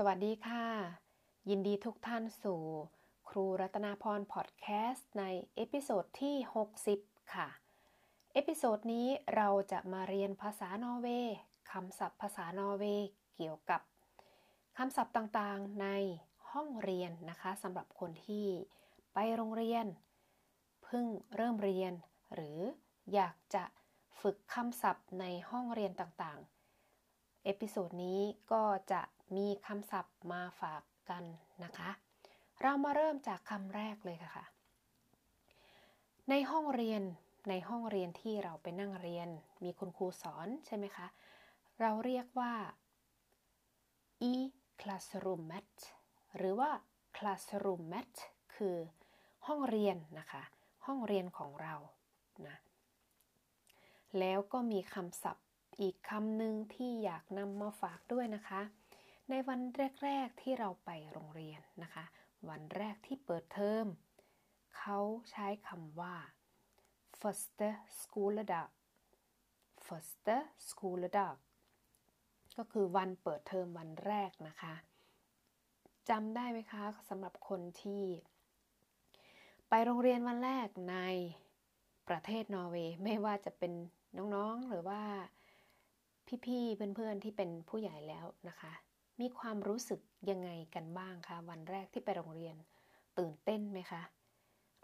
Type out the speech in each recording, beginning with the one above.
สวัสดีค่ะ ยินดีทุกท่านสู่ ครูรัตนาพรพอดแคสต์ใน episode ที่ 60 ค่ะ episode นี้เราจะมาเรียนภาษานอร์เวย์คำศัพท์ภาษานอร์เวย์เกี่ยวกับคำศัพท์ต่างๆในห้องเรียนนะคะสำหรับคนที่ไปโรงเรียน เพิ่งเริ่มเรียน หรืออยากจะฝึกคำศัพท์ในห้องเรียนต่างๆ episode นี้ก็จะมีคำศัพท์มาฝากกันนะคะ เรามาเริ่มจากคำแรกเลยค่ะ ในห้องเรียนในห้องเรียนที่เราไปนั่งเรียน มีคุณครูสอนใช่ไหมคะ เราเรียกว่า i klasserommet หรือว่า klasserommet คือห้องเรียนนะคะ ห้องเรียนของเรานะแล้วก็มีคำศัพท์ อีกคำหนึ่งที่อยากนำมาฝากด้วยนะคะ ในวันแรก ๆที่เราไปโรงเรียนนะคะ วันแรกที่เปิดเทอมเขาใช้คำว่า första skoledag första skoledag ก็คือวันเปิดเทอมวันแรกนะคะจำได้ไหมคะสำหรับคนที่ ไปโรงเรียนวันแรกในประเทศนอร์เวย์ไม่ว่าจะเป็นน้องๆหรือว่า พี่ๆเพื่อนๆที่เป็นผู้ใหญ่แล้วนะคะ มีความรู้สึกยังไงกันบ้างคะวันแรกที่ไปโรงเรียน ตื่นเต้นไหมคะ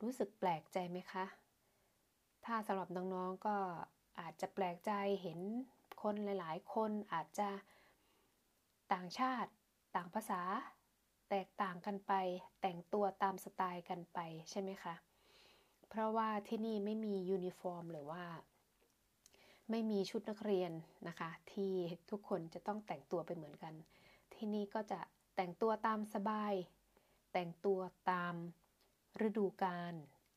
รู้สึกแปลกใจไหมคะ ถ้าสำหรับน้องๆก็อาจจะแปลกใจเห็นคนหลายๆ คนอาจจะต่างชาติ ต่างภาษา แตกต่างกันไป แต่งตัวตามสไตล์กันไปใช่ไหมคะ เพราะว่าที่นี่ไม่มียูนิฟอร์มหรือว่า ไม่มีชุดนักเรียนนะคะ ที่ทุกคนจะต้องแต่งตัวไปเหมือนกัน ที่นี่ก็จะแต่งตัวตามสบาย แต่งตัวตามฤดูกาล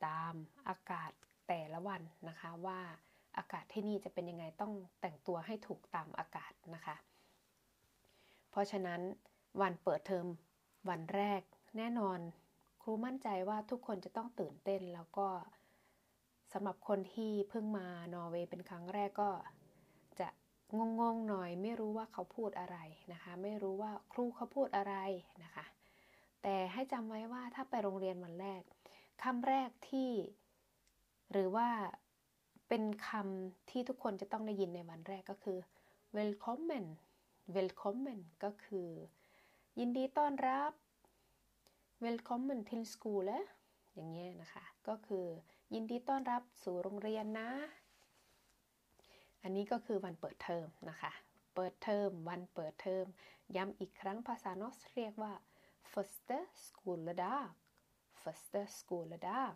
ตามอากาศแต่ละวันนะคะว่าอากาศที่นี่จะเป็นยังไงต้องแต่งตัวให้ถูกตามอากาศนะคะ เพราะฉะนั้นวันเปิดเทอมวันแรกแน่นอน ครูมั่นใจว่าทุกคนจะต้องตื่นเต้นแล้วก็ สำหรับคนที่เพิ่งมานอร์เวย์เป็นครั้งแรกก็จะงงงหน่อยไม่รู้ว่าเขาพูดอะไรนะคะ ไม่รู้ว่าครูเขาพูดอะไรนะคะ แต่ให้จำไว้ว่าถ้าไปโรงเรียนวันแรกคำแรกที่หรือว่าเป็นคำที่ทุกคนจะต้องได้ยินในวันแรกก็คือ welcome welcome ก็คือ ยินดีต้อนรับ welcome till school และอย่างเงี้ยนะคะ ก็คือ ยินดีต้อนรับสู่โรงเรียนนะ อันนี้ก็คือวันเปิดเทอมนะคะ เปิดเทอม วันเปิดเทอม ย้ำอีกครั้งภาษานอสเรียกว่า första skoledag första skoledag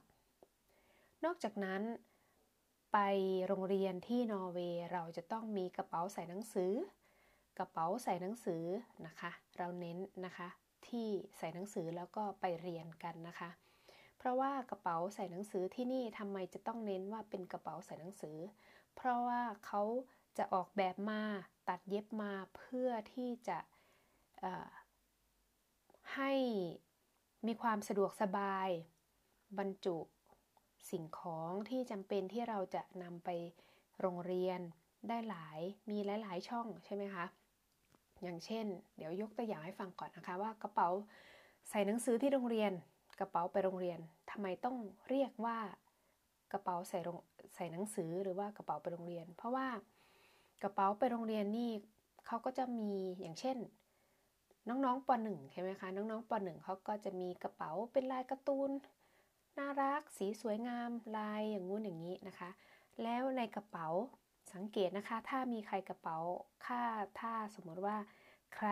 นอกจากนั้น ไปโรงเรียนที่นอร์เวย์เราจะต้องมีกระเป๋าใส่หนังสือ กระเป๋าใส่หนังสือนะคะ เราเน้นนะคะที่ใส่หนังสือแล้วก็ไปเรียนกันนะคะ เพราะว่ากระเป๋าใส่หนังสือที่นี่ทำไมจะต้องเน้นว่าเป็นกระเป๋าใส่หนังสือ เพราะว่าเขาจะออกแบบมาตัดเย็บมาเพื่อที่จะให้มีความสะดวกสบาย บรรจุสิ่งของที่จำเป็นที่เราจะนำไปโรงเรียนได้หลายมีหลาย ๆ ช่องใช่ไหมคะ อย่างเช่น เดี๋ยวยกตัวอย่างให้ฟังก่อนนะคะว่ากระเป๋าใส่หนังสือที่โรงเรียน กระเป๋าไปโรงเรียนทำไมต้องเรียกว่ากระเป๋าใส่ใส่หนังสือหรือว่ากระเป๋าไปโรงเรียน เพราะว่ากระเป๋าไปโรงเรียนนี่เขาก็จะมีอย่างเช่น น้องๆปหนึ่งใช่ไหมคะน้องๆปหนึ่งเขาก็จะมีกระเป๋าเป็นลายการ์ตูนน่ารัก สีสวยงาม ลายอย่างงู้นอย่างนี้นะคะ แล้วในกระเป๋าสังเกตนะคะ ถ้ามีใครกระเป๋าค่าถ้าสมมติว่าใคร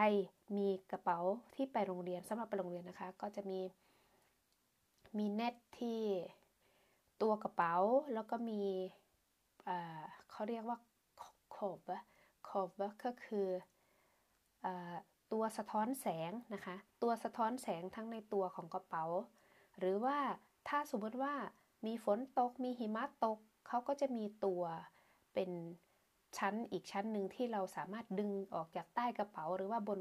มีกระเป๋าที่ไปโรงเรียนสำหรับไปโรงเรียนนะคะ ก็จะมี มีเน็ตที่ตัวกระเป๋าแล้วก็มีเขาเรียกว่าขอบขอบก็คืออตัวสะท้อนแสงนะคะ ตัวสะท้อนแสงทั้งในตัวของกระเป๋า หรือว่าถ้าสมมติว่ามีฝนตกมีหิมะตกเขาก็จะมีตัวเป็นชั้นอีกชั้นหนึ่งที่เราสามารถดึงออกจากใต้กระเป๋า หรือว่าบน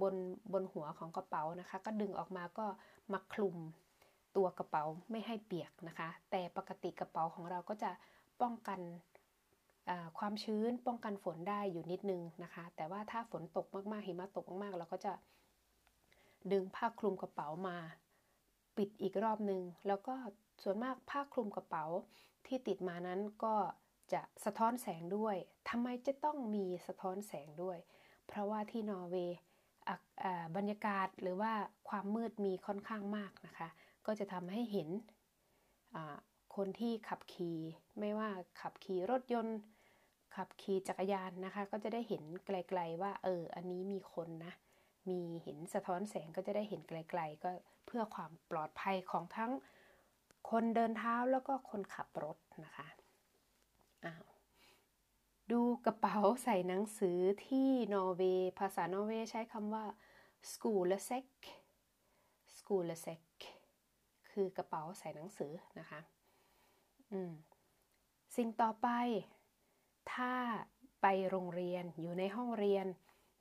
บนบนหัวของกระเป๋านะคะ ก็ดึงออกมาก็มาคลุม ตัวกระเป๋าไม่ให้เปียกนะคะ แต่ปกติกระเป๋าของเราก็จะป้องกันความชื้นป้องกันฝนได้อยู่นิดนึงนะคะ แต่ว่าถ้าฝนตกมากๆหิมะตกมากๆ เราก็จะดึงผ้าคลุมกระเป๋ามา ปิดอีกรอบหนึ่งแล้วก็ส่วนมากผ้าคลุมกระเป๋าที่ติดมานั้นก็จะสะท้อนแสงด้วยทำไมจะต้องมีสะท้อนแสงด้วย เพราะว่าที่นอร์เวย์บรรยากาศหรือว่าความมืดมีค่อนข้างมากนะคะ ก็จะทำให้เห็นคนที่ขับขี่ไม่ว่าขับขี่รถยนต์ ขับขี่จักรยานนะคะ ก็จะได้เห็นไกล ๆ ว่าเอออันนี้มีคนนะมีเห็นสะท้อนแสงก็จะได้เห็นไกล ๆ ก็เพื่อความปลอดภัยของทั้งคนเดินเท้าแล้วก็คนขับรถนะคะอ้าวดูกระเป๋าใส่หนังสือที่นอร์เวย์ภาษานอร์เวย์ใช้คำว่า s k o l e s e k s k o l e s e k คือกระเป๋าใส่หนังสือนะคะอืมสิ่งต่อไป ถ้าไปโรงเรียนอยู่ในห้องเรียน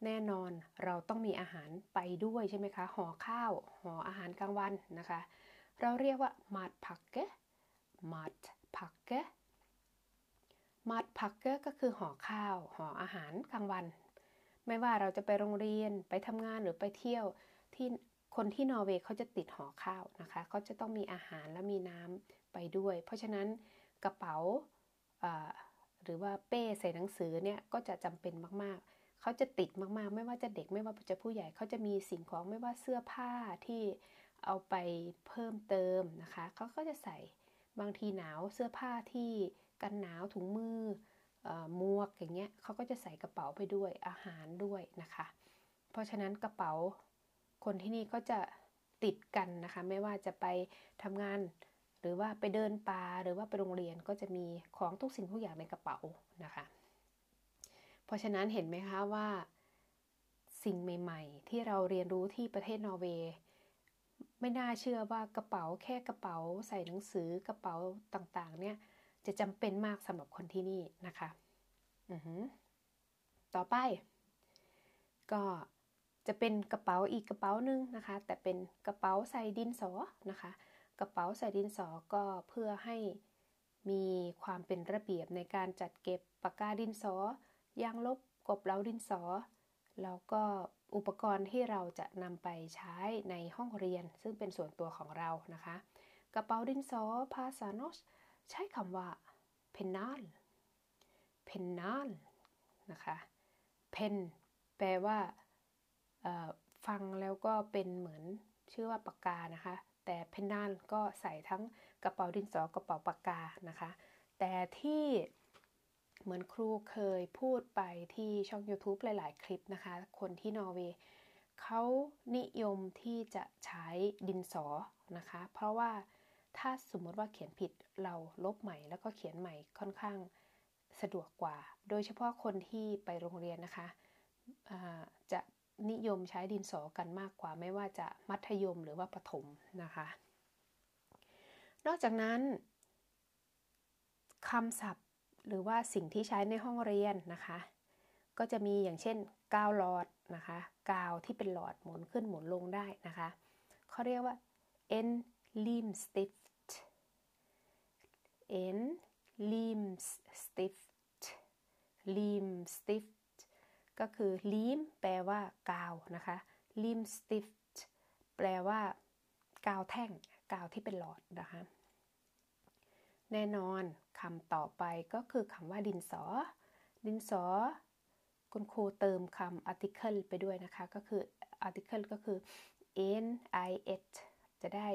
แน่นอนเราต้องมีอาหารไปด้วยใช่ไหมคะห่อข้าวห่ออาหารกลางวันนะคะ เราเรียกว่ามาดพักเกมาดพักเกมัดพักเกอร์ก็คือห่อข้าวห่ออาหารกลางวัน ไม่ว่าเราจะไปโรงเรียนไปทำงานหรือไปเที่ยวที่ คนที่นอร์เวย์เขาจะติดห่อข้าวนะคะเขาจะต้องมีอาหารและมีน้ำไปด้วย เพราะฉะนั้นกระเป๋าหรือว่าเป้ใส่หนังสือเนี่ยก็จะจำเป็นมากๆ เขาจะติดมากๆ ไม่ว่าจะเด็กไม่ว่าจะผู้ใหญ่เขาจะมีสิ่งของไม่ว่าเสื้อผ้าที่เอาไปเพิ่มเติมนะคะเขาก็จะใส่บางทีหนาวเสื้อผ้าที่กันหนาวถุงมือหมวกอย่างเงี้ยเขาก็จะใส่กระเป๋าไปด้วยอาหารด้วยนะคะ เพราะฉะนั้นกระเป๋า คนที่นี่ก็จะติดกันนะคะ ไม่ว่าจะไปทำงาน หรือว่าไปเดินป่าหรือว่าไปโรงเรียนก็จะมีของทุกสิ่งทุกอย่างในกระเป๋านะคะ เพราะฉะนั้นเห็นไหมคะว่าสิ่งใหม่ ๆ ที่เราเรียนรู้ที่ประเทศนอร์เวย์ไม่น่าเชื่อว่ากระเป๋าแค่กระเป๋าใส่หนังสือกระเป๋าต่างๆ เนี่ยจะจำเป็นมากสำหรับคนที่นี่นะคะ ต่อไป ก็ จะเป็นกระเป๋าอีกกระเป๋าหนึ่งนะคะ แต่เป็นกระเป๋าใส่ดินสอนะคะ กระเป๋าใส่ดินสอก็เพื่อให้มีความเป็นระเบียบในการจัดเก็บปากกาดินสอยางลบกบเหลาดินสอแล้วก็อุปกรณ์ที่เราจะนำไปใช้ในห้องเรียน ซึ่งเป็นส่วนตัวของเรานะคะ กระเป๋าดินสอภาษาโนสใช้คำว่า penal penal นะคะ pen แปลว่า ฟังแล้วก็เป็นเหมือนชื่อว่าปากกานะคะ แต่ penal ก็ใส่ทั้งกระเป๋าดินสอกระเป๋าปากกานะคะ แต่ที่เหมือนครูเคยพูดไปที่ช่อง YouTube หลาย ๆ คลิปนะคะ คนที่นอร์เวย์เขานิยมที่จะใช้ดินสอนะคะ เพราะว่าถ้าสมมติว่าเขียนผิดเราลบใหม่ แล้วก็เขียนใหม่ค่อนข้างสะดวกกว่า โดยเฉพาะคนที่ไปโรงเรียนนะคะะจะ นิยมใช้ดินสอกันมากกว่าไม่ว่าจะมัธยมหรือว่าประถมนะคะ นอกจากนั้นคำศัพท์หรือว่าสิ่งที่ใช้ในห้องเรียนนะคะ ก็จะมีอย่างเช่นกาวหลอดนะคะกาวที่เป็นหลอดหมุนขึ้นหมุนลงได้นะคะเขาเรียกว่า N limstift en limstift limstift ก็คือ lim แปลว่ากาวนะคะ limstift แปลว่ากาวแท่งกาวที่เป็นหลอดนะคะแน่นอนคำต่อไปก็คือคำว่าดินสอ ดินสอ คุณครูเติมคำ article ไปด้วยนะคะ ก็คือ article ก็คือ n i t จะได้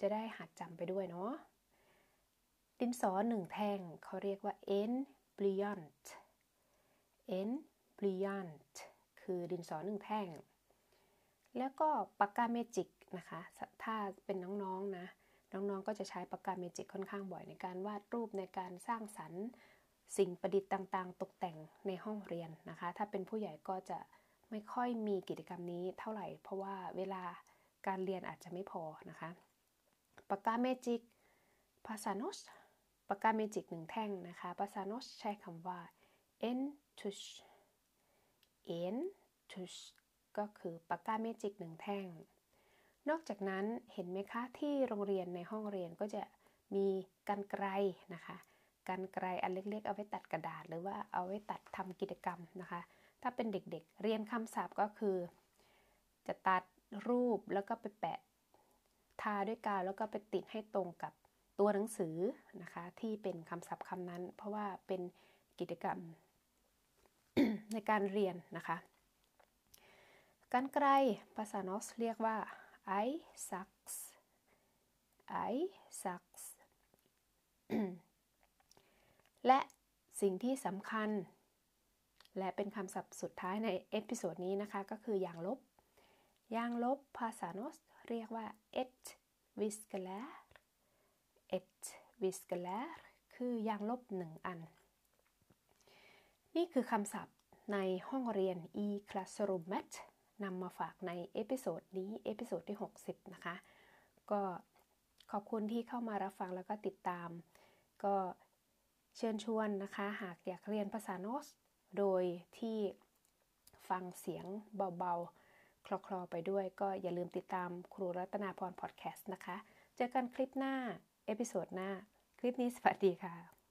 จะได้หัดจำไปด้วยเนาะดินสอหนึ่งแท่งเขาเรียกว่า n brilliant n b r i l l i n t คือดินสอหนึ่งแท่ง แล้วก็ปากกาเมจิกนะคะ ถ้าเป็นน้องๆนนะ น้องๆก็จะใช้ปากกาเมจิกค่อนข้างบ่อยในการวาดรูปในการสร้างสรรค์ สิ่งประดิษฐ์ต่างๆ ตกแต่งในห้องเรียนนะคะ ถ้าเป็นผู้ใหญ่ก็จะไม่ค่อยมีกิจกรรมนี้เท่าไหร่ เพราะว่าเวลาการเรียนอาจจะไม่พอนะคะ ปากกาเมจิกภาษานอร์สปากกาเมจิกหนึ่งแท่งนะคะภาษานอร์สใช้คำว่า en tusj en tush en tusj ก็คือปากกาเมจิกหนึ่งแท่ง นอกจากนั้นเห็นไหมคะที่โรงเรียนในห้องเรียนก็จะมีกรรไกรนะคะกรรไกรอันเล็กๆ เอาไว้ตัดกระดาษ หรือว่าเอาไว้ตัดทำกิจกรรมนะคะ ถ้าเป็นเด็กๆ เรียนคำศัพท์ก็คือ จะตัดรูปแล้วก็ไปแปะ ทาด้วยกาวแล้วก็ไปติดให้ตรงกับตัวหนังสือนะคะ ที่เป็นคำศัพท์คำนั้น เพราะว่าเป็นกิจกรรม ในการเรียนนะคะกันไกลภาษานอสเรียกว่า i sax i sax และสิ่งที่สำคัญ และเป็นคำศัพท์สุดท้ายใน episode นี้นะคะ ก็คืออย่างลบ อย่างลบภาษาโนสเรียกว่า et viskelär et viskelär คืออย่างลบหนึ่งอัน นี่คือคำศัพท์ ในห้องเรียน i klasserommet นำมาฝากใน episode นี้ episode ที่ 60 นะคะ ก็ขอบคุณที่เข้ามารับฟังแล้วก็ติดตาม ก็เชิญชวนนะคะ หากอยากเรียนภาษา Norsk โดยที่ฟังเสียงเบาๆ คลอๆ ไปด้วย ก็อย่าลืมติดตามครูรัตนาพรพอดแคสต์นะคะ เจอกันคลิปหน้า episode หน้า คลิปนี้สวัสดีค่ะ